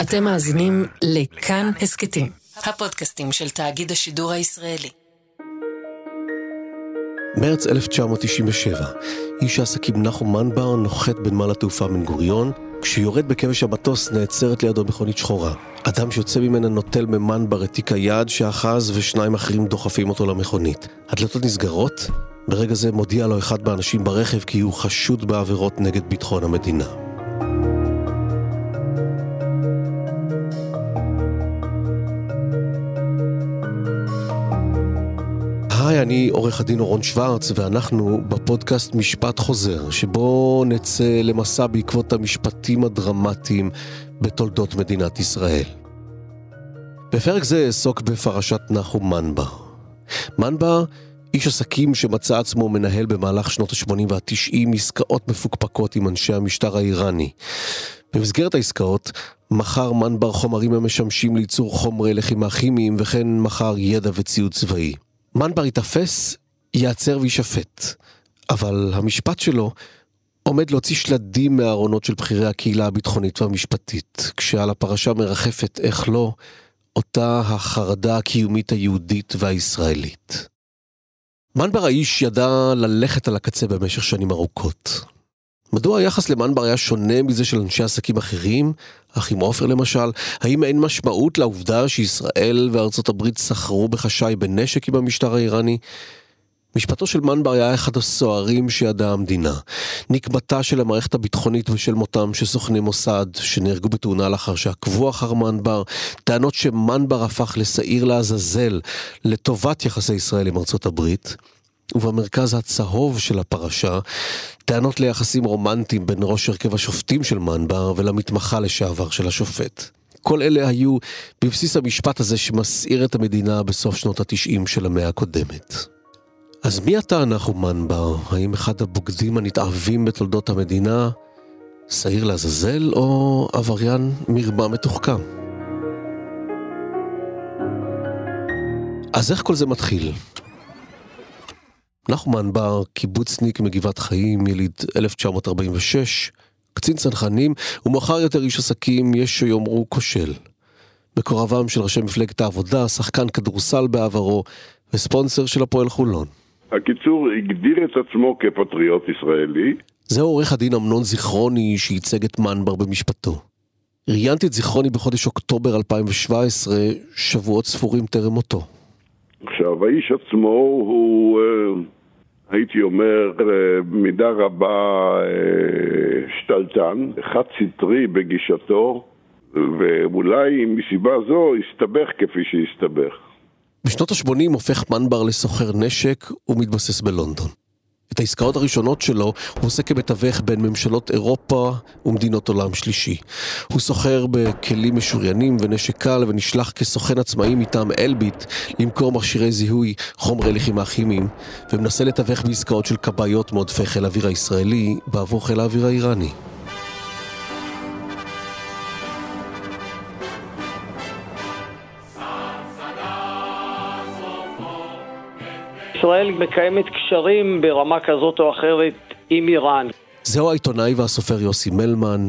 אתם מאזינים לכאן הסכתים, הפודקאסטים של תאגיד השידור הישראלי. מרץ 1997, איש העסקים נחום מנבר נוחת בנמל התעופה בן גוריון, כשיורד בכבש המטוס נעצרת לידו מכונית שחורה. אדם שיוצא ממנה נוטל ממנבר את תיק היד שאחז ושניים אחרים דוחפים אותו למכונית. הדלתות נסגרות, ברגע זה מודיע לו אחד מהאנשים ברכב כי הוא חשוד בעבירות נגד ביטחון המדינה. היי, אני עורך הדין אורון שוורץ, ואנחנו בפודקאסט משפט חוזר, שבו נצא למסע בעקבות המשפטים הדרמטיים בתולדות מדינת ישראל. בפרק זה אעסוק בפרשת נחום מנבר. מנבר, איש עסקים שמצא עצמו מנהל במהלך שנות ה-80 וה-90 עסקאות מפוקפקות עם אנשי המשטר האיראני. במסגרת העסקאות, מכר מנבר חומרים המשמשים לייצור חומרי לחימה כימיים, וכן מכר ידע וציוד צבאי. מנבר ייתפס, ייעצר ויישפט. אבל המשפט שלו עומד להוציא שלדים מהארונות של בכירי הקהילה הביטחונית והמשפטית, כשעל הפרשה מרחפת, איך לא, אותה החרדה הקיומית היהודית והישראלית. מנבר האיש ידע ללכת על הקצה במשך שנים ארוכות. מדוע היחס למנבר היה שונה מזה של אנשי עסקים אחרים, אחים עופר למשל? האם אין משמעות לעובדה שישראל וארצות הברית סחרו בחשאי בנשק עם המשטר האיראני? משפטו של מנבר היה אחד הסוערים שידעה המדינה. נקמתה של המערכת הביטחונית ושל מותם של סוכני מוסד שנהרגו בתאונה לאחר שעקבו אחר מנבר, טענות שמנבר הפך לשעיר לעזאזל לטובת יחסי ישראל עם ארצות הברית. ובמרכז הצהוב של הפרשה, טענות ליחסים רומנטיים בין ראש הרכב השופטים של מנבר ולמתמחה לשעבר של השופט. כל אלה היו בבסיס המשפט הזה שמסעיר את המדינה בסוף שנות התשעים של המאה הקודמת. אז מי אתה נחום מנבר? האם אחד הבוגדים הנתעבים בתולדות המדינה, שעיר לעזאזל או עבריין מרמה מתוחכם? אז איך כל זה מתחיל? נחמן בר, קיבוצניק מגבעת חיים, יליד 1946, קצין צנחנים, ומאוחר יותר איש עסקים, יש שיאמרו כושל. מקורבם של ראשי מפלגת העבודה, שחקן כדורסל בעברו, וספונסר של הפועל חולון. הקיצור, הגדיר את עצמו כפטריוט ישראלי. זהו עורך הדין אמנון זיכרוני שייצג את מנבר במשפטו. ראיינתי את זיכרוני בחודש אוקטובר 2017, שבועות ספורים טרם מותו. עכשיו, האיש עצמו הוא, אה, הייתי אומר, במידה אה, רבה אה, שתלטן, חד סטרי בגישתו, ואולי מסיבה זו הסתבך כפי שהסתבך. בשנות ה-80 הופך מנבר לסוחר נשק ומתבסס בלונדון. את העסקאות הראשונות שלו הוא עושה כמתווך בין ממשלות אירופה ומדינות עולם שלישי. הוא סוחר בכלים משוריינים ונשק קל ונשלח כסוכן עצמאי מטעם אלביט למכור מכשירי זיהוי, חומרי לחימה כימיים, ומנסה לתווך בעסקאות של כבאיות מעודפי חיל האוויר הישראלי בעבור חיל האוויר האיראני. ישראל מקיימת קשרים ברמה כזאת או אחרת עם איראן. זהו העיתונאי והסופר יוסי מלמן,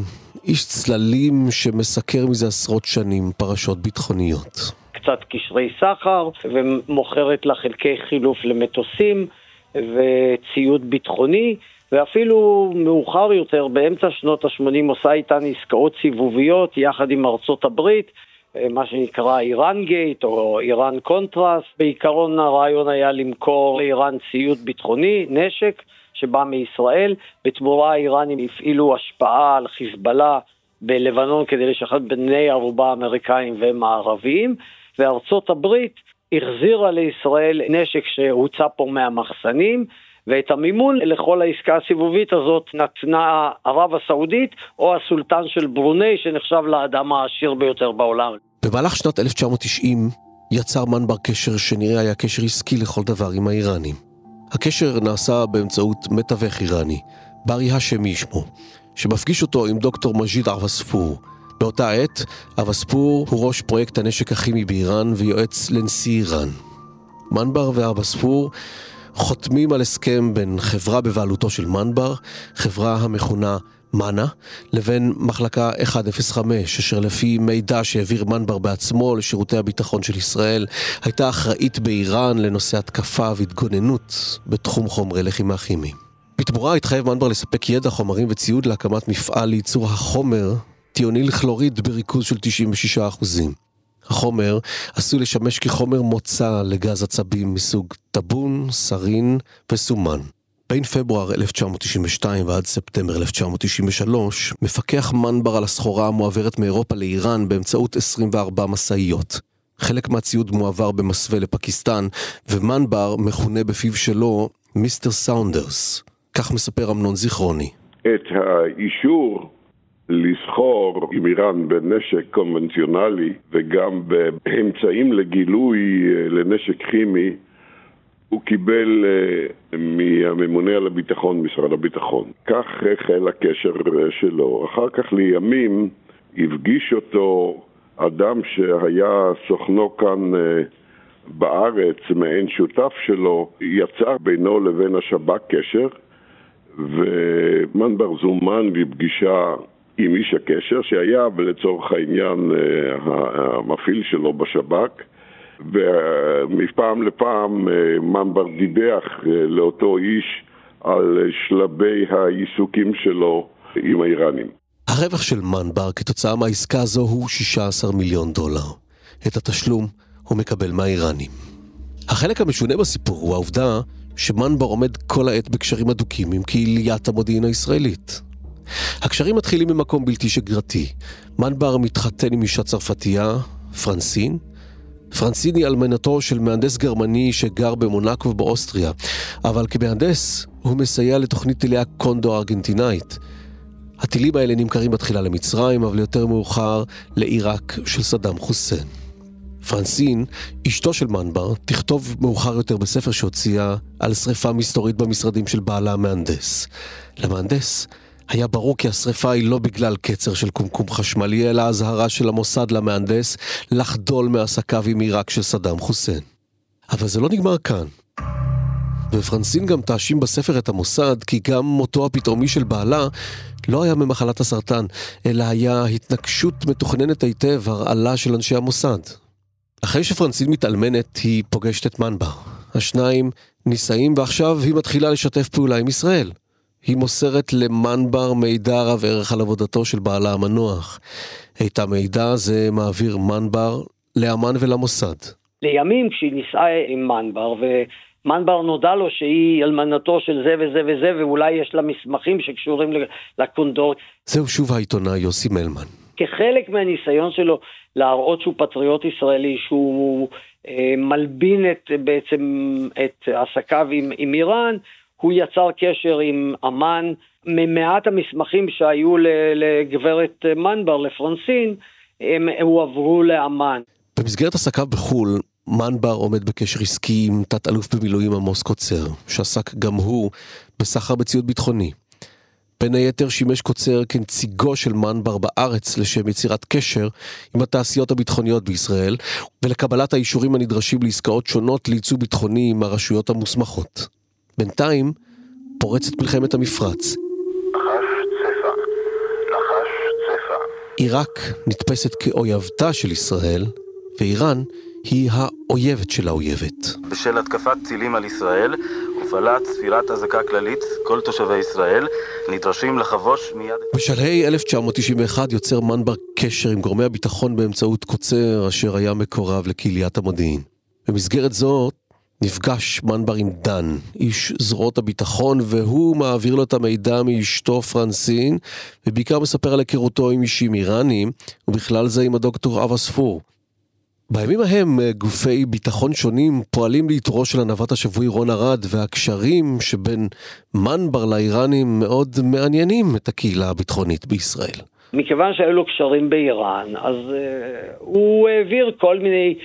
איש צללים שמסקר מזה עשרות שנים פרשות ביטחוניות. קצת קשרי סחר, ומוכרת לה חלקי חילוף למטוסים וציוד ביטחוני, ואפילו מאוחר יותר, באמצע שנות ה-80, עושה איתן עסקאות סיבוביות יחד עם ארצות הברית. אה, מה שנקרא איראן גייט או איראן קונטרס. בעיקרון הרעיון היה למכור לאיראן ציוד ביטחוני, נשק, שבא מישראל. בתמורה האיראנים הפעילו השפעה על חיזבאללה בלבנון כדי לשחרר בני ערובה אמריקאים ומערביים, וארצות הברית החזירה לישראל נשק שהוצא פה מהמחסנים, ואת המימון לכל העסקה הסיבובית הזאת נתנה ערב הסעודית או הסולטן של ברוני שנחשב לאדם העשיר ביותר בעולם. במהלך שנת 1990 יצר מנבר קשר שנראה היה קשר עסקי לכל דבר עם האיראנים. הקשר נעשה באמצעות מתווך איראני, ברי האשמי שמו, שמפגיש אותו עם דוקטור מג'יד עבספור. באותה עת, עבספור הוא ראש פרויקט הנשק הכימי באיראן ויועץ לנשיא איראן. מנבר ועבספור חותמים על הסכם בין חברה בבעלותו של מנבר, חברה המכונה מנה, לבין מחלקה 105, אשר לפי מידע שהעביר מנבר בעצמו לשירותי הביטחון של ישראל, הייתה אחראית באיראן לנושא התקפה והתגוננות בתחום חומרי לחימה כימיים. בתמורה התחייב מנבר לספק ידע, חומרים וציוד להקמת מפעל לייצור החומר טיוניל כלוריד בריכוז של 96%. החומר עשוי לשמש כחומר מוצא לגז עצבים מסוג טבון, סרין וסומן. בין פברואר 1992 ועד ספטמבר 1993, מפקח מנבר על הסחורה המועברת מאירופה לאיראן באמצעות 24 משאיות. חלק מהציוד מועבר במסווה לפקיסטן, ומנבר מכונה בפיו שלו מיסטר סאונדרס. כך מספר אמנון זיכרוני. את האישור לסחור עם איראן בנשק קונבנציונלי וגם באמצעים לגילוי אה, לנשק כימי הוא קיבל uh, מהממונה על הביטחון, משרד הביטחון. כך החל הקשר uh, שלו. אחר כך לימים הפגיש אותו אדם שהיה סוכנו כאן uh, בארץ, מעין שותף שלו, יצר בינו לבין השב"כ קשר, ומנבר זומן לפגישה עם איש הקשר, שהיה לצורך העניין המפעיל שלו בשב"כ. ומפעם לפעם אה, מנבר דיווח אה, לאותו איש על שלבי העיסוקים שלו עם האיראנים. הרווח של מנבר כתוצאה מהעסקה הזו הוא 16 מיליון דולר. את התשלום הוא מקבל מהאיראנים. החלק המשונה בסיפור הוא העובדה שמנבר עומד כל העת בקשרים הדוקים עם קהיליית המודיעין הישראלית. הקשרים מתחילים ממקום בלתי שגרתי. מנבר מתחתן עם אישה צרפתייה, פרנסין, פרנסיני אלמנתו של מהנדס גרמני שגר במונקו ובאוסטריה, אבל כמהנדס הוא מסייע לתוכנית טילי הקונדו הארגנטינאית. הטילים האלה נמכרים בתחילה למצרים, אבל יותר מאוחר לעיראק של סדאם חוסיין. פרנסין, אשתו של מנבר, תכתוב מאוחר יותר בספר שהוציאה על שריפה מסתורית במשרדים של בעלה המהנדס. למהנדס היה ברור כי השרפה היא לא בגלל קצר של קומקום חשמלי, אלא אזהרה של המוסד למהנדס לחדול מעסקיו עם עיראק של סדאם חוסיין. אבל זה לא נגמר כאן. ופרנסין גם תאשים בספר את המוסד, כי גם מותו הפתאומי של בעלה לא היה ממחלת הסרטן, אלא היה התנגשות מתוכננת היטב, הרעלה של אנשי המוסד. אחרי שפרנסין מתאלמנת, היא פוגשת את מנבר. השניים נישאים, ועכשיו היא מתחילה לשתף פעולה עם ישראל. היא מוסרת למנבר מידע רב ערך על עבודתו של בעלה המנוח. את המידע הזה מעביר מנבר לאמן ולמוסד. לימים כשהיא נישאה עם מנבר, ומנבר נודע לו שהיא אלמנתו של זה וזה וזה, ואולי יש לה מסמכים שקשורים לקונדור. זהו שוב העיתונאי יוסי מלמן. כחלק מהניסיון שלו להראות שהוא פטריוט ישראלי, שהוא אה, מלבין את, בעצם את עסקיו עם, עם איראן, הוא יצר קשר עם אמן, ממעט המסמכים שהיו לגברת מנבר, לפרנסין, הם הועברו לאמן. במסגרת עסקיו בחו"ל, מנבר עומד בקשר עסקי עם תת-אלוף במילואים עמוס קוצר, שעסק גם הוא בסחר בציוד ביטחוני. בין היתר שימש קוצר כנציגו של מנבר בארץ לשם יצירת קשר עם התעשיות הביטחוניות בישראל ולקבלת האישורים הנדרשים לעסקאות שונות לייצוא ביטחוני עם הרשויות המוסמכות. בינתיים פורצת מלחמת המפרץ. עיראק נתפסת כאויבתה של ישראל, ואיראן היא האויבת של האויבת. בשל התקפת טילים על ישראל הופעלה צפירת אזעקה כללית, כל תושבי ישראל נדרשים לחבוש מיד... בשלהי 1991 יוצר מנבר קשר עם גורמי הביטחון באמצעות קוצר, אשר היה מקורב לקהיליית המודיעין. במסגרת זאת נפגש מנבר עם דן, איש זרועות הביטחון, והוא מעביר לו את המידע מאשתו פרנסין, ובעיקר מספר על היכרותו עם אישים איראנים, ובכלל זה עם הדוקטור אבא ספור. בימים ההם גופי ביטחון שונים פועלים לאיתורו של הנווט השבוי רון ארד, והקשרים שבין מנבר לאיראנים מאוד מעניינים את הקהילה הביטחונית בישראל. מכיוון שהיו לו קשרים באיראן, אז uh, הוא העביר כל מיני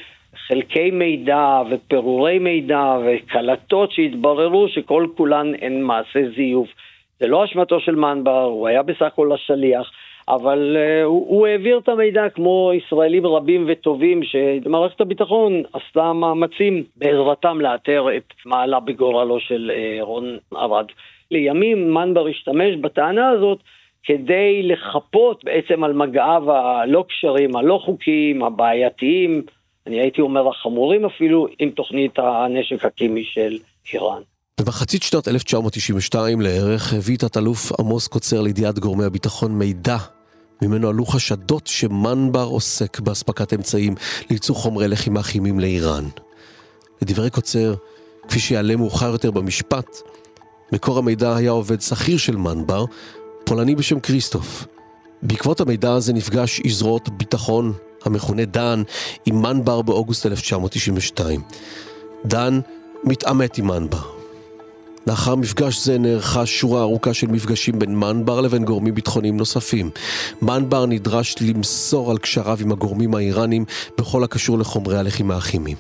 חלקי מידע ופירורי מידע וקלטות שהתבררו שכל כולן הן מעשה זיוף. זה לא אשמתו של מנבר, הוא היה בסך הכל השליח, אבל uh, הוא, הוא העביר את המידע כמו ישראלים רבים וטובים שמערכת הביטחון עשתה מאמצים בעזרתם לאתר את מה עלה בגורלו של uh, רון ארד. לימים מנבר השתמש בטענה הזאת כדי לחפות בעצם על מגעיו הלא קשרים, הלא חוקיים, הבעייתיים, אני הייתי אומר החמורים אפילו, עם תוכנית הנשק הקימי של איראן. במחצית שנת 1992 לערך הביא תת-אלוף עמוס קוצר לידיעת גורמי הביטחון מידע ממנו עלו חשדות שמנבר עוסק באספקת אמצעים לייצור חומרי לחימה כימיים לאיראן. לדברי קוצר, כפי שיעלה מאוחר יותר במשפט, מקור המידע היה עובד שכיר של מנבר, פולני בשם כריסטוף. בעקבות המידע הזה נפגש איש זרועות ביטחון, המכונה דן, עם מנבר באוגוסט 1992. דן מתעמת עם מנבר. לאחר מפגש זה נערכה שורה ארוכה של מפגשים בין מנבר לבין גורמים ביטחוניים נוספים. מנבר נדרש למסור על קשריו עם הגורמים האיראנים בכל הקשור לחומרי הלחימה הכימיים.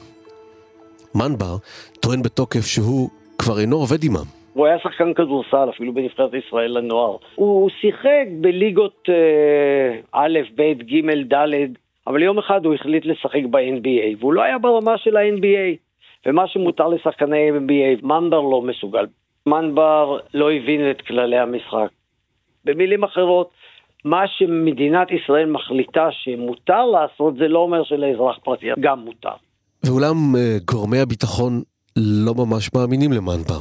מנבר טוען בתוקף שהוא כבר אינו עובד עמם. הוא היה שחקן כדורסל, אפילו בנבחרת ישראל לנוער. הוא שיחק בליגות אה, א', ב', ג', ד', אבל יום אחד הוא החליט לשחק ב-NBA, והוא לא היה ברמה של ה-NBA. ומה שמותר לשחקני NBA, מנבר לא מסוגל. מנבר לא הבין את כללי המשחק. במילים אחרות, מה שמדינת ישראל מחליטה שמותר לעשות, זה לא אומר שלאזרח פרטי גם מותר. ואולם אה, גורמי הביטחון לא ממש מאמינים למנבר.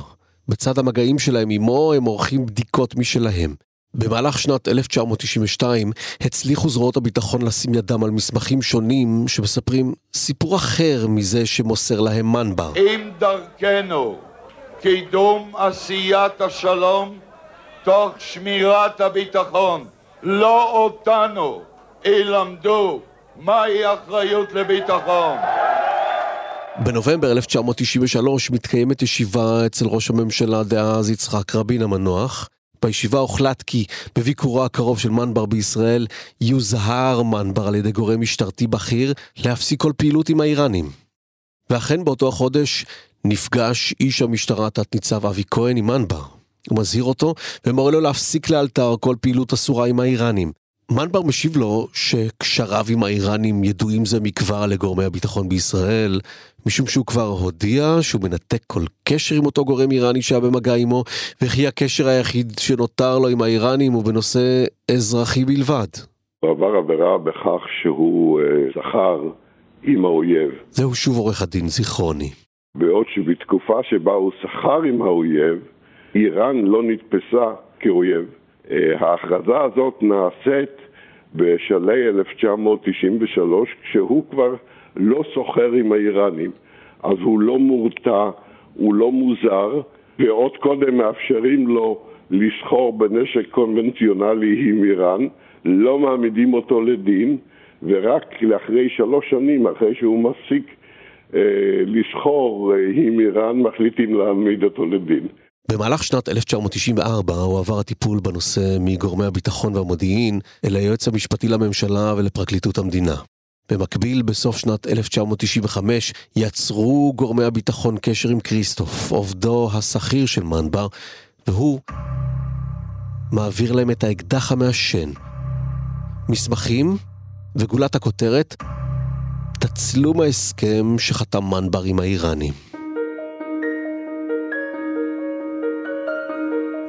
בצד המגעים שלהם עמו הם עורכים בדיקות משלהם. במהלך שנת 1992 הצליחו זרועות הביטחון לשים ידם על מסמכים שונים שמספרים סיפור אחר מזה שמוסר להם מנבר. עם דרכנו קידום עשיית השלום תוך שמירת הביטחון. לא אותנו ילמדו מהי אחריות לביטחון. בנובמבר 1993 מתקיימת ישיבה אצל ראש הממשלה דאז יצחק רבין המנוח. בישיבה הוחלט כי בביקורו הקרוב של מנבר בישראל יוזהר מנבר על ידי גורם משטרתי בכיר להפסיק כל פעילות עם האיראנים. ואכן באותו החודש נפגש איש המשטרה תת-ניצב אבי כהן עם מנבר. הוא מזהיר אותו ומורה לו להפסיק לאלתר כל פעילות אסורה עם האיראנים. מנבר משיב לו שקשריו עם האיראנים ידועים זה מכבר לגורמי הביטחון בישראל, משום שהוא כבר הודיע שהוא מנתק כל קשר עם אותו גורם איראני שהיה במגע עמו, וכי הקשר היחיד שנותר לו עם האיראנים הוא בנושא אזרחי בלבד. הוא עבר עבירה בכך שהוא זכר אה, עם האויב. זהו שוב עורך הדין זיכרוני. בעוד שבתקופה שבה הוא שכר עם האויב, איראן לא נתפסה כאויב. אה, ההכרזה הזאת נעשית בשלהי 1993, כשהוא כבר לא סוחר עם האיראנים, אז הוא לא מורתע, הוא לא מוזר, ועוד קודם מאפשרים לו לסחור בנשק קונבנציונלי עם איראן, לא מעמידים אותו לדין, ורק לאחרי שלוש שנים, אחרי שהוא מפסיק אה, לסחור אה, עם איראן, מחליטים להעמיד אותו לדין. במהלך שנת 1994 הועבר הטיפול בנושא מגורמי הביטחון והמודיעין אל היועץ המשפטי לממשלה ולפרקליטות המדינה. במקביל, בסוף שנת 1995, יצרו גורמי הביטחון קשר עם כריסטוף, עובדו השכיר של מנבר, והוא מעביר להם את האקדח המעשן. מסמכים וגולת הכותרת, תצלום ההסכם שחתם מנבר עם האיראנים.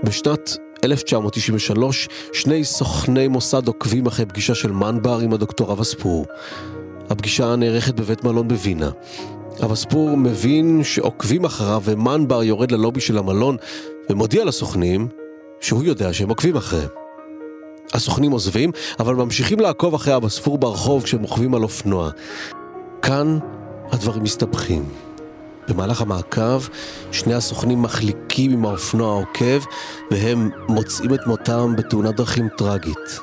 בשנת 1993, שני סוכני מוסד עוקבים אחרי פגישה של מנבר עם הדוקטור אבספור. הפגישה נערכת בבית מלון בווינה. אבספור מבין שעוקבים אחריו ומנבר יורד ללובי של המלון ומודיע לסוכנים שהוא יודע שהם עוקבים אחריהם. הסוכנים עוזבים, אבל ממשיכים לעקוב אחרי אבספור ברחוב כשהם רוכבים על אופנוע. כאן הדברים מסתבכים. במהלך המעקב, שני הסוכנים מחליקים עם האופנוע העוקב, והם מוצאים את מותם בתאונת דרכים טרגית.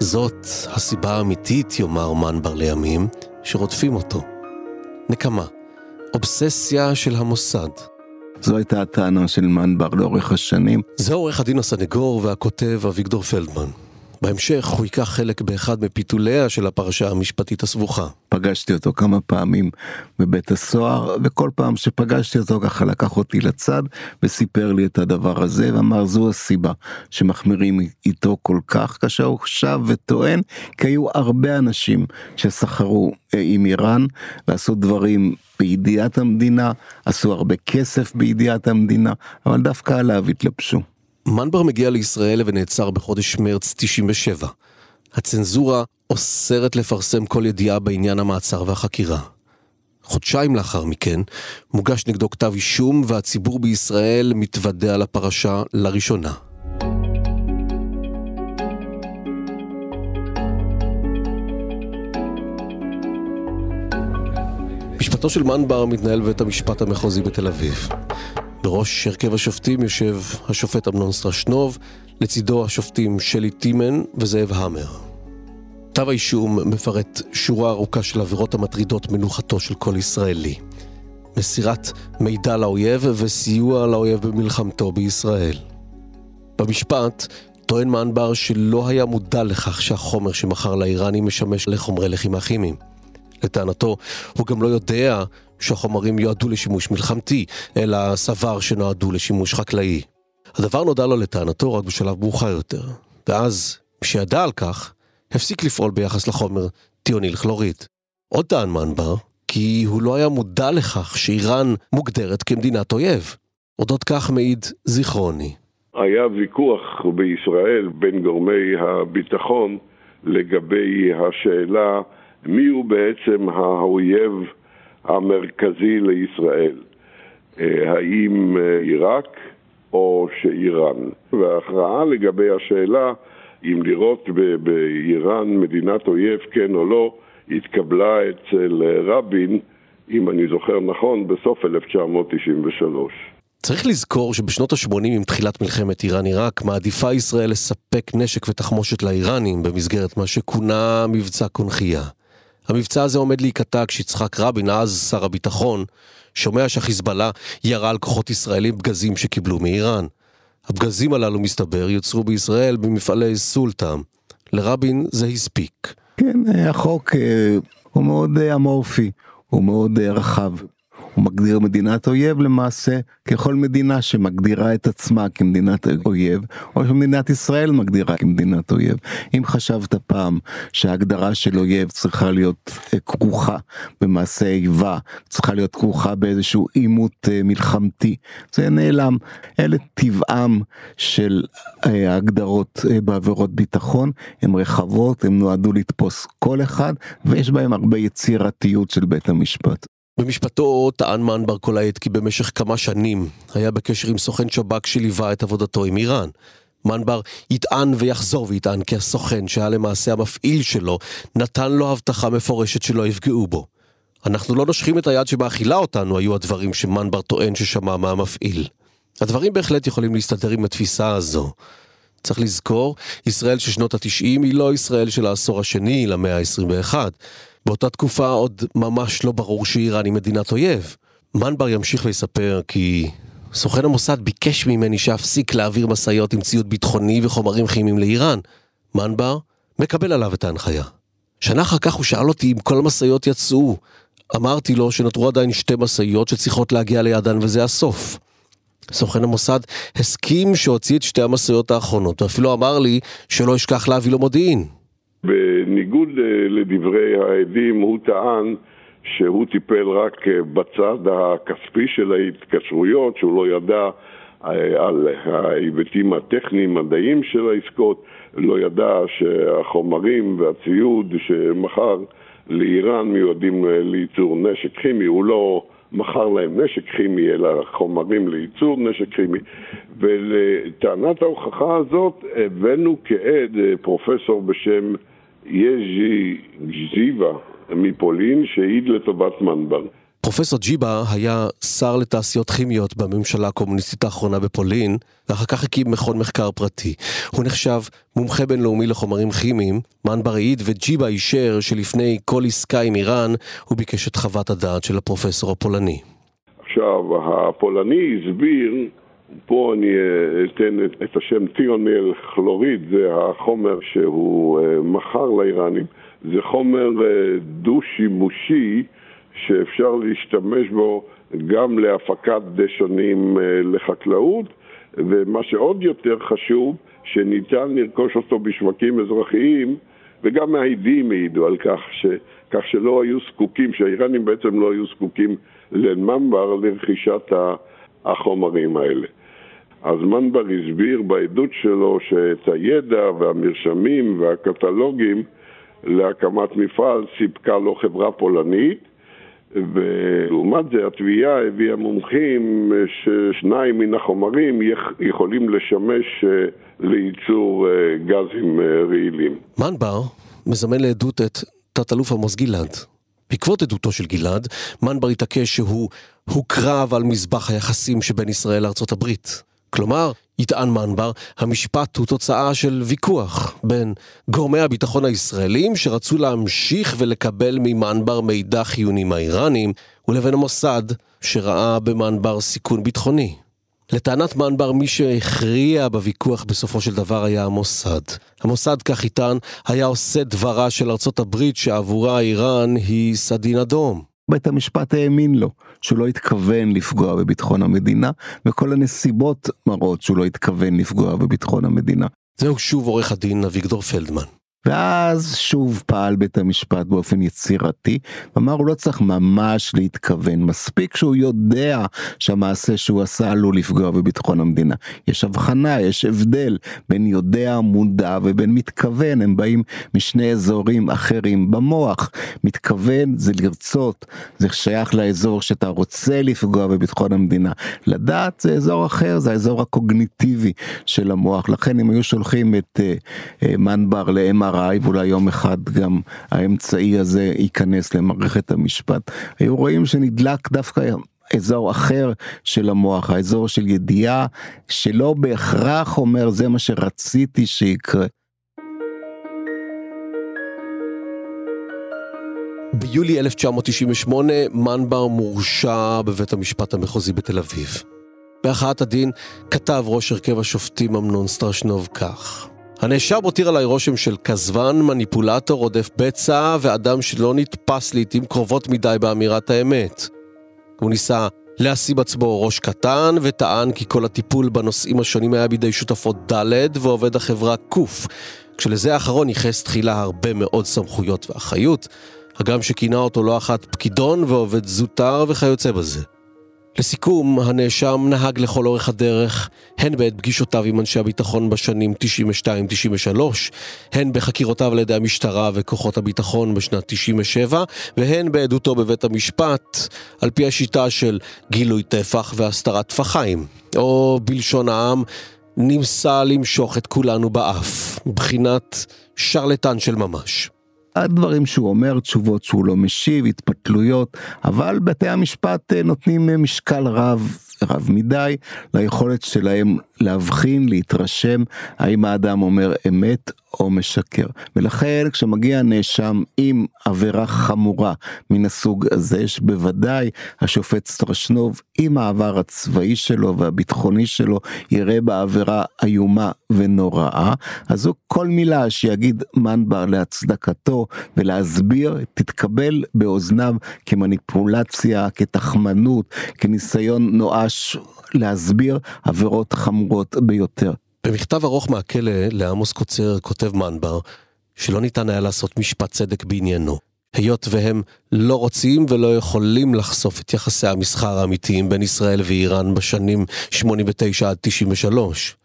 זאת הסיבה האמיתית, יאמר מנבר לימים, שרודפים אותו. נקמה, אובססיה של המוסד. זו הייתה הטענה של מנבר לאורך השנים. זה עורך הדין הסנגור והכותב אביגדור פלדמן. בהמשך הוא ייקח חלק באחד מפיתוליה של הפרשה המשפטית הסבוכה. פגשתי אותו כמה פעמים בבית הסוהר, וכל פעם שפגשתי אותו ככה לקח אותי לצד וסיפר לי את הדבר הזה, ואמר זו הסיבה שמחמירים איתו כל כך, כאשר הוא שב וטוען כי היו הרבה אנשים שסחרו אה, עם איראן ועשו דברים בידיעת המדינה, עשו הרבה כסף בידיעת המדינה, אבל דווקא עליו התלבשו. מנבר מגיע לישראל ונעצר בחודש מרץ 97. הצנזורה אוסרת לפרסם כל ידיעה בעניין המעצר והחקירה. חודשיים לאחר מכן מוגש נגדו כתב אישום והציבור בישראל מתוודע לפרשה לראשונה. משפטו של מנבר מתנהל בבית המשפט המחוזי בתל אביב. בראש הרכב השופטים יושב השופט אמנון סטרשנוב, לצידו השופטים שלי טימן וזאב המר. כתב האישום מפרט שורה ארוכה של עבירות המטרידות מנוחתו של כל ישראלי. מסירת מידע לאויב וסיוע לאויב במלחמתו בישראל. במשפט טוען מנבר שלא היה מודע לכך שהחומר שמכר לאיראנים משמש לחומרי לחימה כימיים. לטענתו, הוא גם לא יודע שהחומרים יועדו לשימוש מלחמתי, אלא סבר שנועדו לשימוש חקלאי. הדבר נודע לו לטענתו רק בשלב מאוחר יותר, ואז, כשידע על כך, הפסיק לפעול ביחס לחומר טיוניל כלוריד. עוד טען מנבר, כי הוא לא היה מודע לכך שאיראן מוגדרת כמדינת אויב. אודות כך מעיד זיכרוני. היה ויכוח בישראל בין גורמי הביטחון לגבי השאלה מיהו בעצם האויב המרכזי לישראל. אה, האם אה, עיראק או שאיראן? וההכרעה לגבי השאלה אם לראות באיראן מדינת אויב כן או לא, התקבלה אצל אה, רבין, אם אני זוכר נכון, בסוף 1993. צריך לזכור שבשנות ה-80 עם תחילת מלחמת איראן-עיראק מעדיפה ישראל לספק נשק ותחמושת לאיראנים במסגרת מה שכונה מבצע קונכייה. המבצע הזה עומד להיקטע כשיצחק רבין, אז שר הביטחון, שומע שהחיזבאללה ירה על כוחות ישראלים פגזים שקיבלו מאיראן. הפגזים הללו, מסתבר, יוצרו בישראל במפעלי סולטם. לרבין זה הספיק. כן, החוק אה, הוא מאוד אה, אמורפי, הוא מאוד אה, רחב. הוא מגדיר מדינת אויב למעשה ככל מדינה שמגדירה את עצמה כמדינת אויב, או שמדינת ישראל מגדירה כמדינת אויב. אם חשבת פעם שההגדרה של אויב צריכה להיות אה, כרוכה במעשה איבה, צריכה להיות כרוכה באיזשהו עימות אה, מלחמתי, זה נעלם. אלה טבעם של אה, ההגדרות בעבירות ביטחון, הן רחבות, הן נועדו לתפוס כל אחד, ויש בהם הרבה יצירתיות של בית המשפט. במשפטו טען מנבר כל העת כי במשך כמה שנים היה בקשר עם סוכן שב"כ שליווה את עבודתו עם איראן. מנבר יטען ויחזור ויטען כי הסוכן שהיה למעשה המפעיל שלו נתן לו הבטחה מפורשת שלא יפגעו בו. אנחנו לא נושכים את היד שמאכילה אותנו היו הדברים שמנבר טוען ששמע מהמפעיל. הדברים בהחלט יכולים להסתדר עם התפיסה הזו. צריך לזכור, ישראל של שנות התשעים היא לא ישראל של העשור השני למאה ה-21. באותה תקופה עוד ממש לא ברור שאיראן היא מדינת אויב. מנבר ימשיך ויספר כי סוכן המוסד ביקש ממני שאפסיק להעביר משאיות עם ציוד ביטחוני וחומרים כימיים לאיראן. מנבר מקבל עליו את ההנחיה. שנה אחר כך הוא שאל אותי אם כל המשאיות יצאו. אמרתי לו שנותרו עדיין שתי משאיות שצריכות להגיע לידן וזה הסוף. סוכן המוסד הסכים שהוציא את שתי המשאיות האחרונות, ואפילו אמר לי שלא אשכח להביא לו מודיעין. בניגוד אה, לדברי העדים, הוא טען שהוא טיפל רק אה, בצד הכספי של ההתקשרויות, שהוא לא ידע אה, על ההיבטים הטכניים-מדעיים של העסקות, לא ידע שהחומרים והציוד שמכר לאיראן מיועדים לייצור נשק כימי, הוא לא מכר להם נשק כימי, אלא חומרים לייצור נשק כימי. ולטענת ההוכחה הזאת הבאנו כעד פרופסור בשם יז'י ג'יבה מפולין שהעיד לטובת מנבר. פרופסור ג'יבה היה שר לתעשיות כימיות בממשלה הקומוניסטית האחרונה בפולין, ואחר כך הקים מכון מחקר פרטי. הוא נחשב מומחה בינלאומי לחומרים כימיים, מנבר העיד וג'יבה אישר שלפני כל עסקה עם איראן, הוא ביקש את חוות הדעת של הפרופסור הפולני. עכשיו, הפולני הסביר פה אני אה, אתן את השם טיונל כלוריד, זה החומר שהוא אה, מכר לאיראנים. זה חומר אה, דו-שימושי שאפשר להשתמש בו גם להפקת דשנים לחקלאות, ומה שעוד יותר חשוב, שניתן לרכוש אותו בשווקים אזרחיים, וגם העדים העידו על כך, ש... כך שלא היו זקוקים, שהאיראנים בעצם לא היו זקוקים לממבר לרכישת החומרים האלה. אז מנבר הסביר בעדות שלו שאת הידע והמרשמים והקטלוגים להקמת מפעל סיפקה לו חברה פולנית ולעומת זה התביעה הביאה מומחים ששניים מן החומרים יכולים לשמש אה, לייצור אה, גזים אה, רעילים. מנבר מזמן לעדות את תת-אלוף עמוס גלעד. בעקבות עדותו של גלעד, מנבר התעקש שהוא הוקרב על מזבח היחסים שבין ישראל לארצות הברית. כלומר, יטען מנבר, המשפט הוא תוצאה של ויכוח בין גורמי הביטחון הישראלים שרצו להמשיך ולקבל ממנבר מידע חיוני מהאיראנים, ולבין המוסד שראה במנבר סיכון ביטחוני. לטענת מנבר, מי שהכריע בוויכוח בסופו של דבר היה המוסד. המוסד, כך יטען, היה עושה דברה של ארצות הברית שעבורה איראן היא סדין אדום. בית המשפט האמין לו שהוא לא התכוון לפגוע בביטחון המדינה וכל הנסיבות מראות שהוא לא התכוון לפגוע בביטחון המדינה. זהו שוב עורך הדין אביגדור פלדמן. ואז שוב פעל בית המשפט באופן יצירתי, אמר הוא לא צריך ממש להתכוון, מספיק שהוא יודע שהמעשה שהוא עשה עלול לפגוע בביטחון המדינה. יש הבחנה, יש הבדל בין יודע, מודע ובין מתכוון, הם באים משני אזורים אחרים במוח. מתכוון זה לרצות, זה שייך לאזור שאתה רוצה לפגוע בביטחון המדינה. לדעת זה אזור אחר, זה האזור הקוגניטיבי של המוח, לכן אם היו שולחים את uh, uh, מנבר ל-MRI MRI ואולי יום אחד גם האמצעי הזה ייכנס למערכת המשפט. היו רואים שנדלק דווקא אזור אחר של המוח, האזור של ידיעה שלא בהכרח אומר זה מה שרציתי שיקרה. ביולי 1998 מנבר מורשע בבית המשפט המחוזי בתל אביב. בהכרעת הדין כתב ראש הרכב השופטים אמנון סטרשנוב כך: הנאשם הותיר עליי רושם של כזבן, מניפולטור, רודף בצע ואדם שלא נתפס לעיתים קרובות מדי באמירת האמת. הוא ניסה להשים עצמו ראש קטן וטען כי כל הטיפול בנושאים השונים היה בידי שותפות ד' ועובד החברה ק', כשלזה האחרון ייחס תחילה הרבה מאוד סמכויות ואחריות, הגם שכינה אותו לא אחת פקידון ועובד זוטר וכיוצא בזה. לסיכום, הנאשם נהג לכל אורך הדרך, הן בעת פגישותיו עם אנשי הביטחון בשנים 92-93, הן בחקירותיו על ידי המשטרה וכוחות הביטחון בשנת 97, והן בעדותו בבית המשפט, על פי השיטה של גילוי טפח והסתרת טפחיים, או בלשון העם, נמסה למשוך את כולנו באף, מבחינת שרלטן של ממש. הדברים שהוא אומר, תשובות שהוא לא משיב, התפתלויות, אבל בתי המשפט אה, נותנים אה, משקל רב, רב מדי, ליכולת שלהם להבחין, להתרשם, האם האדם אומר אמת או משקר. ולכן כשמגיע נאשם עם עבירה חמורה מן הסוג הזה, יש בוודאי השופט סטרשנוב עם העבר הצבאי שלו והביטחוני שלו, יראה בעבירה איומה ונוראה, אז הוא כל מילה שיגיד מנבר להצדקתו ולהסביר, תתקבל באוזניו כמניפולציה, כתחמנות, כניסיון נואש להסביר עבירות חמורות ביותר. במכתב ארוך מהכלא לעמוס קוצר כותב מנבר שלא ניתן היה לעשות משפט צדק בעניינו. היות והם לא רוצים ולא יכולים לחשוף את יחסי המסחר האמיתיים בין ישראל ואיראן בשנים 89 עד 93.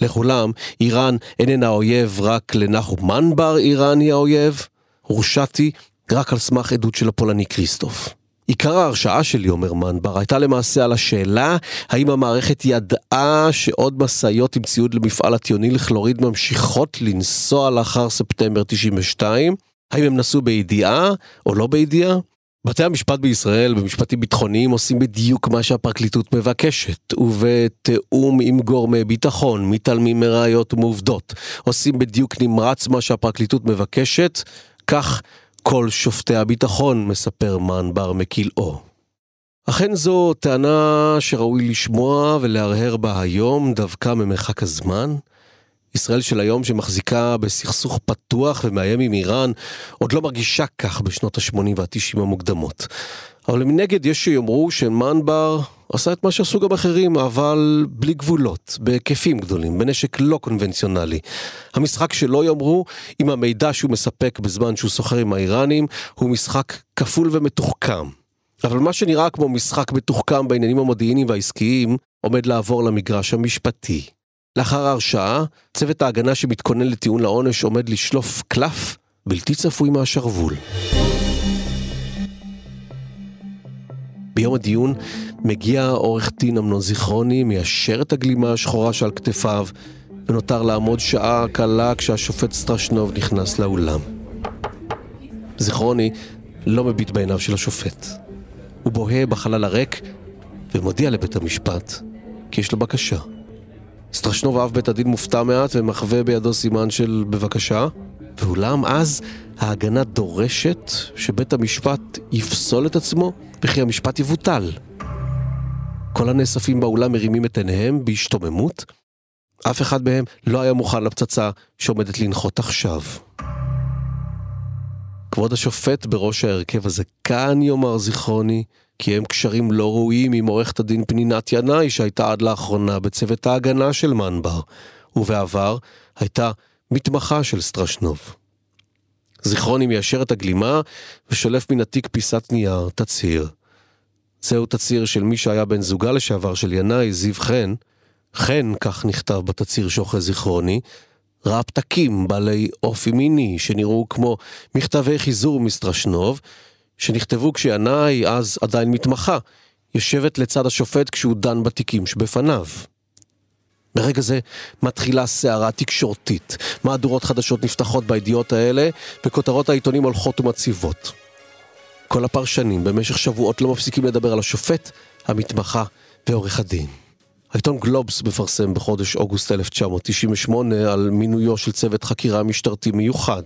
לכולם, איראן איננה אויב רק לנחום מנבר איראן היא האויב, הורשעתי רק על סמך עדות של הפולני כריסטוף. עיקר ההרשעה שלי, אומר מנבר, הייתה למעשה על השאלה האם המערכת ידעה שעוד משאיות עם ציוד למפעל הטיוני לכלוריד ממשיכות לנסוע לאחר ספטמבר 92, האם הם נסעו בידיעה או לא בידיעה? בתי המשפט בישראל במשפטים ביטחוניים עושים בדיוק מה שהפרקליטות מבקשת, ובתיאום עם גורמי ביטחון, מתעלמים מראיות ומעובדות. עושים בדיוק נמרץ מה שהפרקליטות מבקשת, כך כל שופטי הביטחון, מספר מן בר מקילאו. אכן זו טענה שראוי לשמוע ולהרהר בה היום, דווקא ממרחק הזמן. ישראל של היום שמחזיקה בסכסוך פתוח ומאיים עם איראן, עוד לא מרגישה כך בשנות ה-80 וה-90 המוקדמות. אבל מנגד יש שיאמרו שמנבר עשה את מה שעשו גם אחרים, אבל בלי גבולות, בהיקפים גדולים, בנשק לא קונבנציונלי. המשחק שלא יאמרו, אם המידע שהוא מספק בזמן שהוא סוחר עם האיראנים, הוא משחק כפול ומתוחכם. אבל מה שנראה כמו משחק מתוחכם בעניינים המודיעיניים והעסקיים, עומד לעבור למגרש המשפטי. לאחר ההרשעה, צוות ההגנה שמתכונן לטיעון לעונש עומד לשלוף קלף בלתי צפוי מהשרוול. ביום הדיון מגיע עורך דין אמנון זיכרוני, מיישר את הגלימה השחורה שעל כתפיו, ונותר לעמוד שעה קלה כשהשופט סטרשנוב נכנס לאולם. זיכרוני לא מביט בעיניו של השופט. הוא בוהה בחלל הריק ומודיע לבית המשפט כי יש לו בקשה. סטרשנוב אב בית הדין מופתע מעט ומחווה בידו סימן של בבקשה, ואולם אז ההגנה דורשת שבית המשפט יפסול את עצמו וכי המשפט יבוטל. כל הנאספים באולם מרימים את עיניהם בהשתוממות. אף אחד מהם לא היה מוכן לפצצה שעומדת לנחות עכשיו. כבוד השופט בראש ההרכב הזה, כאן יאמר זיכרוני, כי הם קשרים לא ראויים עם עורכת הדין פנינת ינאי שהייתה עד לאחרונה בצוות ההגנה של מנבר, ובעבר הייתה מתמחה של סטרשנוב. זיכרוני מיישר את הגלימה ושולף מן התיק פיסת נייר, תצהיר. זהו תצהיר של מי שהיה בן זוגה לשעבר של ינאי, זיו חן. חן, כך נכתב בתצהיר שאוחז זיכרוני, ראה פתקים בעלי אופי מיני שנראו כמו מכתבי חיזור מסטרשנוב, שנכתבו כשינאי, אז עדיין מתמחה, יושבת לצד השופט כשהוא דן בתיקים שבפניו. ברגע זה מתחילה סערה תקשורתית. מהדורות חדשות נפתחות בידיעות האלה, וכותרות העיתונים הולכות ומציבות. כל הפרשנים במשך שבועות לא מפסיקים לדבר על השופט, המתמחה ועורך הדין. העיתון גלובס מפרסם בחודש אוגוסט 1998 על מינויו של צוות חקירה משטרתי מיוחד.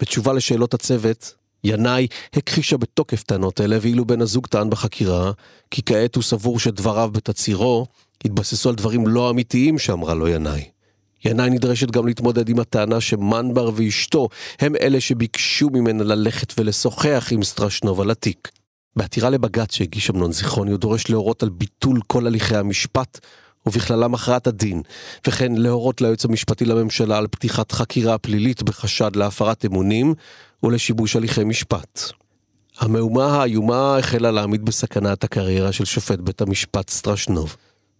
בתשובה לשאלות הצוות, ינאי הכחישה בתוקף טענות אלה, ואילו בן הזוג טען בחקירה, כי כעת הוא סבור שדבריו בתצהירו התבססו על דברים לא אמיתיים שאמרה לו ינאי. ינאי נדרשת גם להתמודד עם הטענה שמנבר ואשתו הם אלה שביקשו ממנה ללכת ולשוחח עם סטרשנוב על התיק. בעתירה לבג"ץ שהגיש אמנון זיכרוני הוא דורש להורות על ביטול כל הליכי המשפט ובכללם הכרעת הדין, וכן להורות ליועץ המשפטי לממשלה על פתיחת חקירה פלילית בחשד להפרת אמונים ולשיבוש הליכי משפט. המהומה האיומה החלה להעמיד בסכנה את הקריירה של שופט בית המשפט סטרשנוב.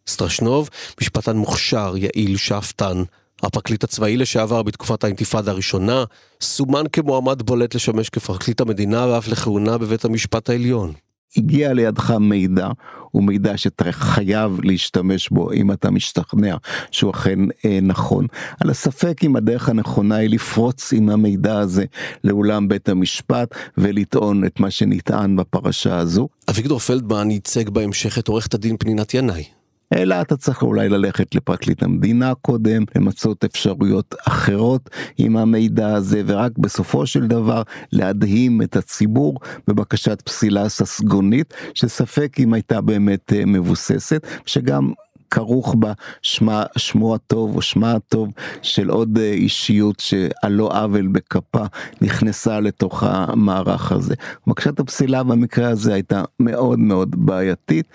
סטרשנוב, משפטן מוכשר, יעיל, שאפתן, הפרקליט הצבאי לשעבר בתקופת האינתיפאדה הראשונה, סומן כמועמד בולט לשמש כפרקליט המדינה ואף לכהונה בבית המשפט העליון. הגיע לידך מידע, הוא מידע שאתה חייב להשתמש בו אם אתה משתכנע שהוא אכן אה, נכון. על הספק אם הדרך הנכונה היא לפרוץ עם המידע הזה לאולם בית המשפט ולטעון את מה שנטען בפרשה הזו. אביגדור פלדמן ייצג בהמשך את עורכת הדין פנינת ינאי. אלא אתה צריך אולי ללכת לפרקליט המדינה קודם, למצות אפשרויות אחרות עם המידע הזה, ורק בסופו של דבר להדהים את הציבור בבקשת פסילה ססגונית, שספק אם הייתה באמת אה, מבוססת, שגם כרוך בה שמה, שמו הטוב או שמה הטוב של עוד אה, אישיות שעל לא עוול בכפה נכנסה לתוך המערך הזה. בקשת הפסילה במקרה הזה הייתה מאוד מאוד בעייתית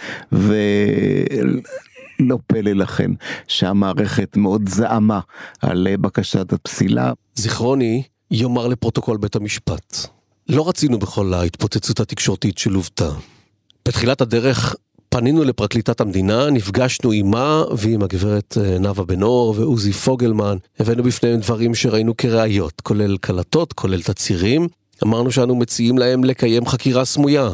ולא פלא לכן שהמערכת מאוד זעמה על אה, בקשת הפסילה. זיכרוני יאמר לפרוטוקול בית המשפט. לא רצינו בכל ההתפוצצות התקשורתית שלוותה. בתחילת הדרך פנינו לפרקליטת המדינה, נפגשנו עימה ועם הגברת אה, נאוה בן אור ועוזי פוגלמן, הבאנו בפניהם דברים שראינו כראיות, כולל קלטות, כולל תצהירים. אמרנו שאנו מציעים להם לקיים חקירה סמויה.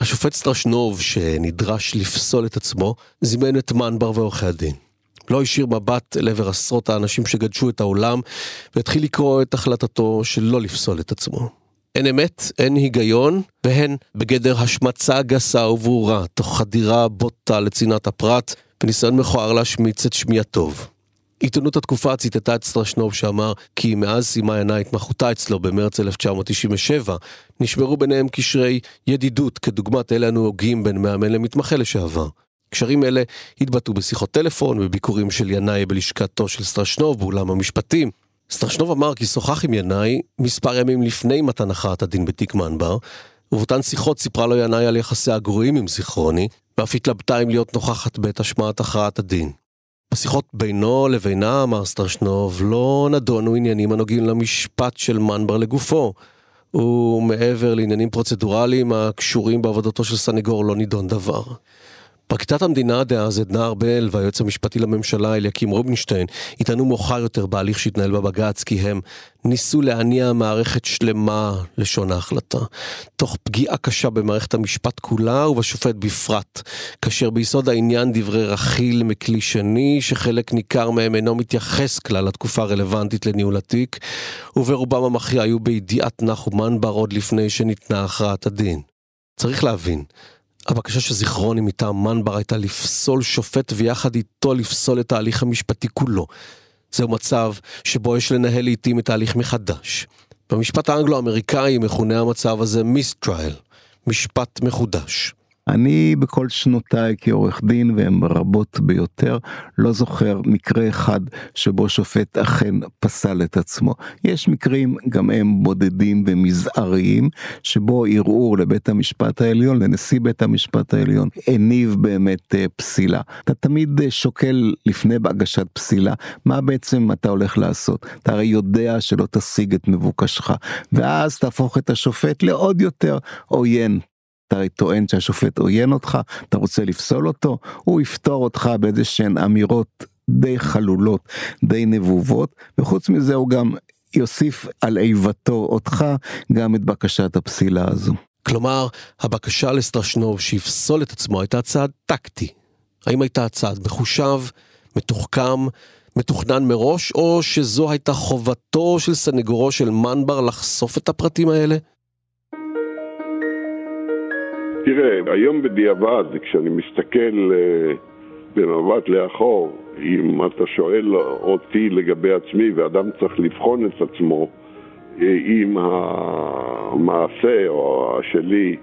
השופט סטרשנוב, שנדרש לפסול את עצמו, זימן את מנבר ועורכי הדין. לא השאיר מבט אל עבר עשרות האנשים שגדשו את העולם, והתחיל לקרוא את החלטתו שלא לפסול את עצמו. אין אמת, אין היגיון, והן בגדר השמצה גסה וברורה, תוך חדירה בוטה לצנעת הפרט, וניסיון מכוער להשמיץ את שמי הטוב. עיתונות התקופה ציטטה את סטרשנוב שאמר כי מאז סיימה עינה התמחותה אצלו במרץ 1997, נשמרו ביניהם קשרי ידידות כדוגמת אלה הנוהגים בין מאמן למתמחה לשעבר. קשרים אלה התבטאו בשיחות טלפון, וביקורים של ינאי בלשכתו של סטרשנוב באולם המשפטים, סטרשנוב אמר כי שוחח עם ינאי מספר ימים לפני מתן הכרעת הדין בתיק מנבר, ובאותן שיחות סיפרה לו ינאי על יחסי הגרועים עם זיכרוני, ואף התלבטה אם להיות נוכחת בעת השמעת הכרעת הדין. בשיחות בינו לבינה, אמר סטרשנוב, לא נדונו עניינים הנוגעים למשפט של מנבר לגופו. ומעבר לעניינים פרוצדורליים הקשורים בעבודתו של סנגור לא נידון דבר. פרקליטת המדינה דאז עדנה ארבל והיועץ המשפטי לממשלה אליקים רובינשטיין יטענו מאוחר יותר בהליך שהתנהל בבג"ץ כי הם ניסו להניע מערכת שלמה לשון ההחלטה, תוך פגיעה קשה במערכת המשפט כולה ובשופט בפרט, כאשר ביסוד העניין דברי רכיל מכלי שני שחלק ניכר מהם אינו מתייחס כלל לתקופה הרלוונטית לניהול התיק וברובם המכריע היו בידיעת נחום מנבר עוד לפני שניתנה הכרעת הדין. צריך להבין, הבקשה של זיכרוני מטעם מנבר הייתה לפסול שופט ויחד איתו לפסול את ההליך המשפטי כולו. זהו מצב שבו יש לנהל לעיתים את ההליך מחדש. במשפט האנגלו-אמריקאי מכונה המצב הזה מיסטרייל, משפט מחודש. אני בכל שנותיי כעורך דין והם רבות ביותר לא זוכר מקרה אחד שבו שופט אכן פסל את עצמו. יש מקרים גם הם בודדים ומזעריים שבו ערעור לבית המשפט העליון לנשיא בית המשפט העליון הניב באמת אה, פסילה. אתה תמיד אה, שוקל לפני בהגשת פסילה מה בעצם אתה הולך לעשות. אתה הרי יודע שלא תשיג את מבוקשך ואז תהפוך את השופט לעוד יותר עוין אתה הרי טוען שהשופט עוין אותך, אתה רוצה לפסול אותו, הוא יפתור אותך באיזה שהן אמירות די חלולות, די נבובות, וחוץ מזה הוא גם יוסיף על איבתו אותך גם את בקשת הפסילה הזו. כלומר, הבקשה לסטרשנוב שיפסול את עצמו הייתה צעד טקטי. האם הייתה צעד מחושב, מתוחכם, מתוכנן מראש, או שזו הייתה חובתו של סנגורו של מנבר לחשוף את הפרטים האלה? תראה, היום בדיעבד, כשאני מסתכל uh, במבט לאחור, אם אתה שואל אותי לגבי עצמי, ואדם צריך לבחון את עצמו, אם המעשה או שלי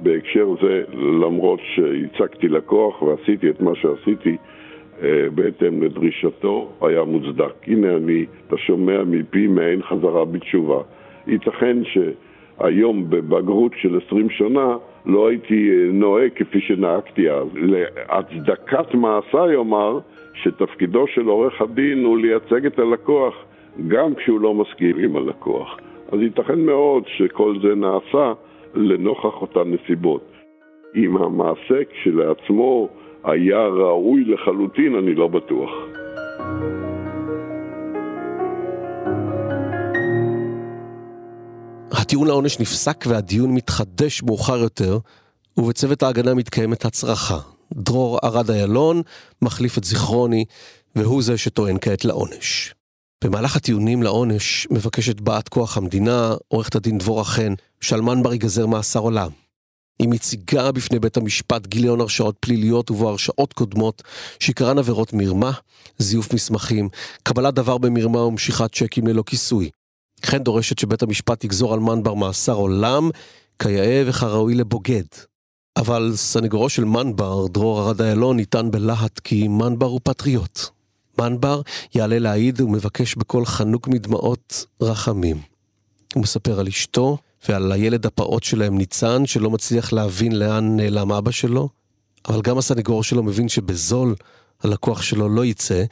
בהקשר זה, למרות שהצגתי לקוח ועשיתי את מה שעשיתי uh, בהתאם לדרישתו, היה מוצדק. הנה אני, אתה שומע מפי מעין חזרה בתשובה. ייתכן שהיום בבגרות של עשרים שנה לא הייתי אה, נוהג כפי שנהגתי אז. להצדקת מעשיי אומר שתפקידו של עורך הדין הוא לייצג את הלקוח גם כשהוא לא מסכים עם הלקוח. אז ייתכן מאוד שכל זה נעשה לנוכח אותן נסיבות. אם המעשה כשלעצמו היה ראוי לחלוטין, אני לא בטוח. הטיעון לעונש נפסק והדיון מתחדש מאוחר יותר, ובצוות ההגנה מתקיימת הצרחה. דרור ארד איילון מחליף את זיכרוני, והוא זה שטוען כעת לעונש. במהלך הטיעונים לעונש מבקשת באת כוח המדינה, עורכת הדין דבורה חן, שלמן בר ייגזר מאסר עולם. היא מציגה בפני בית המשפט גיליון הרשעות פליליות ובו הרשעות קודמות שעיקרן עבירות מרמה, זיוף מסמכים, קבלת דבר במרמה ומשיכת צ'קים ללא כיסוי. וכן דורשת שבית המשפט יגזור על מנבר מאסר עולם, כיאה וכראוי לבוגד. אבל סנגורו של מנבר, דרור ארד איילון, ניתן בלהט כי מנבר הוא פטריוט. מנבר יעלה להעיד ומבקש בקול חנוק מדמעות רחמים. הוא מספר על אשתו ועל הילד הפעוט שלהם ניצן, שלא מצליח להבין לאן נעלם אבא שלו, אבל גם הסנגור שלו מבין שבזול הלקוח שלו לא יצא,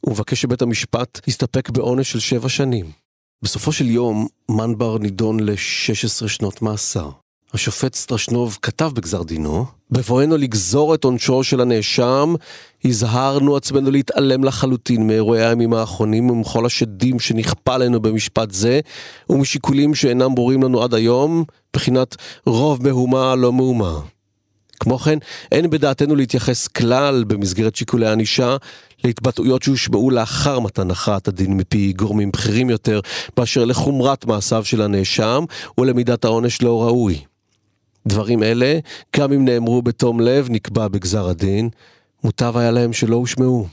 הוא מבקש שבית המשפט יסתפק בעונש של שבע שנים. בסופו של יום, מנבר נידון ל-16 שנות מאסר. השופט סטרשנוב כתב בגזר דינו, בבואנו לגזור את עונשו של הנאשם, הזהרנו עצמנו להתעלם לחלוטין מאירועי הימים האחרונים ומכל השדים שנכפה עלינו במשפט זה, ומשיקולים שאינם ברורים לנו עד היום, בחינת רוב מהומה לא מהומה. כמו כן, אין בדעתנו להתייחס כלל במסגרת שיקולי הענישה להתבטאויות שהושמעו לאחר מתן הכרעת הדין מפי גורמים בכירים יותר, באשר לחומרת מעשיו של הנאשם ולמידת העונש לא ראוי. דברים אלה, גם אם נאמרו בתום לב, נקבע בגזר הדין, מוטב היה להם שלא הושמעו.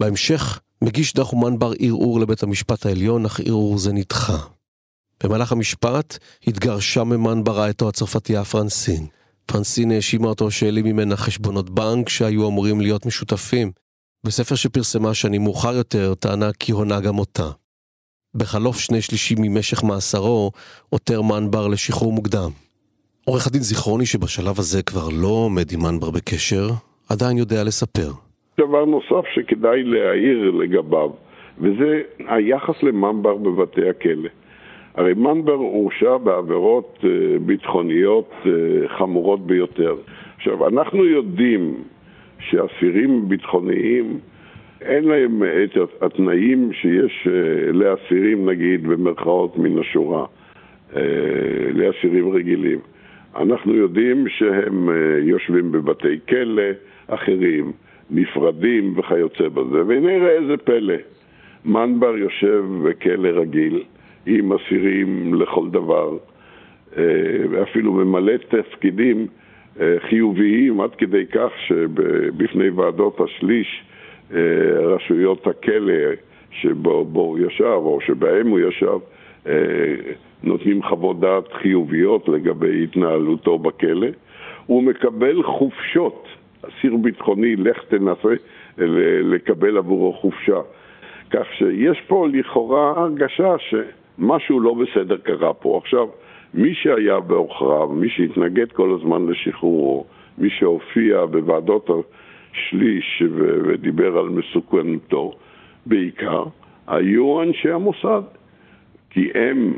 בהמשך, מגיש דחומן בר ערעור לבית המשפט העליון, אך ערעור זה נדחה. במהלך המשפט התגרשה ממן ברעייתו הצרפתייה פרנסין. פרנסין האשימה אותו שהעלים ממנה חשבונות בנק שהיו אמורים להיות משותפים. בספר שפרסמה שנים מאוחר יותר, טענה כי הונה גם אותה. בחלוף שני שלישים ממשך מאסרו, עותר מנבר לשחרור מוקדם. עורך הדין זיכרוני שבשלב הזה כבר לא עומד עם מנבר בקשר, עדיין יודע לספר. דבר נוסף שכדאי להעיר לגביו, וזה היחס למנבר בבתי הכלא. הרי מנבר הורשע בעבירות אה, ביטחוניות אה, חמורות ביותר. עכשיו, אנחנו יודעים שאסירים ביטחוניים אין להם את התנאים שיש אה, לאסירים, נגיד, במרכאות מן השורה, לאסירים רגילים. אנחנו יודעים שהם יושבים בבתי כלא אחרים, נפרדים וכיוצא בזה, והנה ראה איזה פלא, מנבר יושב בכלא רגיל, עם אסירים לכל דבר, אה, ואפילו ממלא תפקידים אה, חיוביים עד כדי כך שבפני ועדות השליש אה, רשויות הכלא שבו הוא ישב או שבהם הוא ישב נותנים חוות דעת חיוביות לגבי התנהלותו בכלא. הוא מקבל חופשות, אסיר ביטחוני, לך תנסה לקבל עבורו חופשה. כך שיש פה לכאורה הרגשה ש... משהו לא בסדר קרה פה. עכשיו, מי שהיה בעוכריו, מי שהתנגד כל הזמן לשחרורו, מי שהופיע בוועדות השליש ודיבר על מסוכנותו, בעיקר, היו אנשי המוסד. כי הם,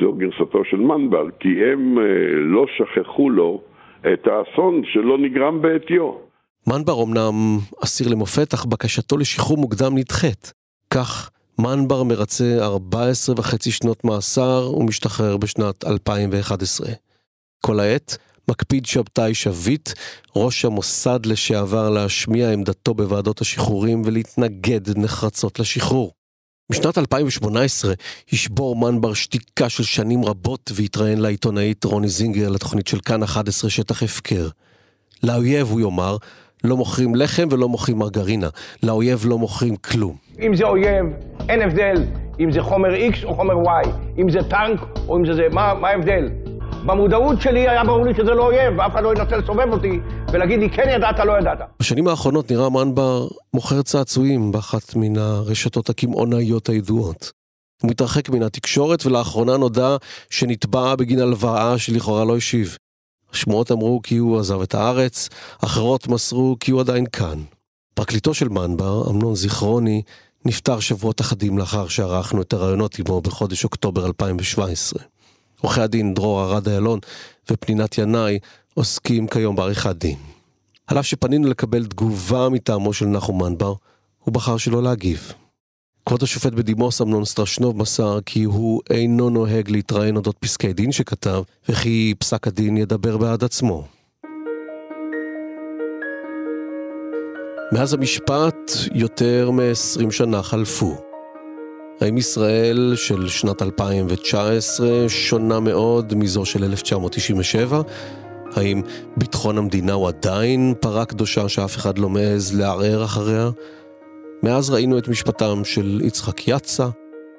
זו גרסתו של מנבל, כי הם אה, לא שכחו לו את האסון שלא נגרם בעטיו. מנבר אמנם אסיר למופת, אך בקשתו לשחרור מוקדם נדחית. כך מנבר מרצה 14 וחצי שנות מאסר ומשתחרר בשנת 2011. כל העת מקפיד שבתאי שביט, ראש המוסד לשעבר להשמיע עמדתו בוועדות השחרורים ולהתנגד נחרצות לשחרור. בשנת 2018 ישבור מנבר שתיקה של שנים רבות והתראיין לעיתונאית רוני זינגר לתוכנית של כאן 11 שטח הפקר. לאויב, הוא יאמר, לא מוכרים לחם ולא מוכרים מרגרינה. לאויב לא מוכרים כלום. אם זה אויב, אין הבדל אם זה חומר X או חומר Y, אם זה טנק או אם זה זה, מה, מה ההבדל? במודעות שלי היה ברור לי שזה לא אויב, ואף אחד לא ינסה לסובב אותי ולהגיד לי כן ידעת, לא ידעת. בשנים האחרונות נראה מנבר מוכר צעצועים באחת מן הרשתות הקמעונאיות הידועות. הוא מתרחק מן התקשורת ולאחרונה נודע שנתבע בגין הלוואה שלכאורה לא השיב. השמועות אמרו כי הוא עזב את הארץ, אחרות מסרו כי הוא עדיין כאן. פרקליטו של מנבר, אמנון זיכרוני, נפטר שבועות אחדים לאחר שערכנו את הראיונות עמו בחודש אוקטובר 2017. עורכי הדין דרור ארד איילון ופנינת ינאי עוסקים כיום בעריכת דין. על אף שפנינו לקבל תגובה מטעמו של נחום מנבר, הוא בחר שלא להגיב. כבוד השופט בדימוס אמנון סטרשנוב מסר כי הוא אינו נוהג להתראיין אודות פסקי דין שכתב, וכי פסק הדין ידבר בעד עצמו. מאז המשפט יותר מ-20 שנה חלפו. האם ישראל של שנת 2019 שונה מאוד מזו של 1997? האם ביטחון המדינה הוא עדיין פרה קדושה שאף אחד לא מעז לערער אחריה? מאז ראינו את משפטם של יצחק יצא,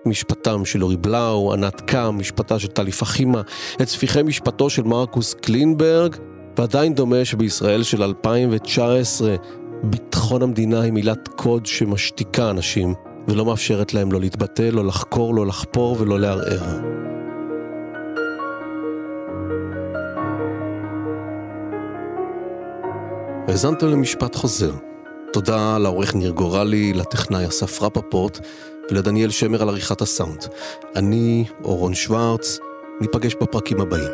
משפטם של אורי בלאו, ענת קם, משפטה של טלי פחימה, את ספיחי משפטו של מרקוס קלינברג, ועדיין דומה שבישראל של 2019 ביטחון המדינה היא מילת קוד שמשתיקה אנשים ולא מאפשרת להם לא להתבטא, לא לחקור, לא לחפור ולא לערער. האזנתם למשפט חוזר. תודה לעורך ניר גורלי, לטכנאי אסף רפפורט ולדניאל שמר על עריכת הסאונד. אני, אורון שוורץ, ניפגש בפרקים הבאים.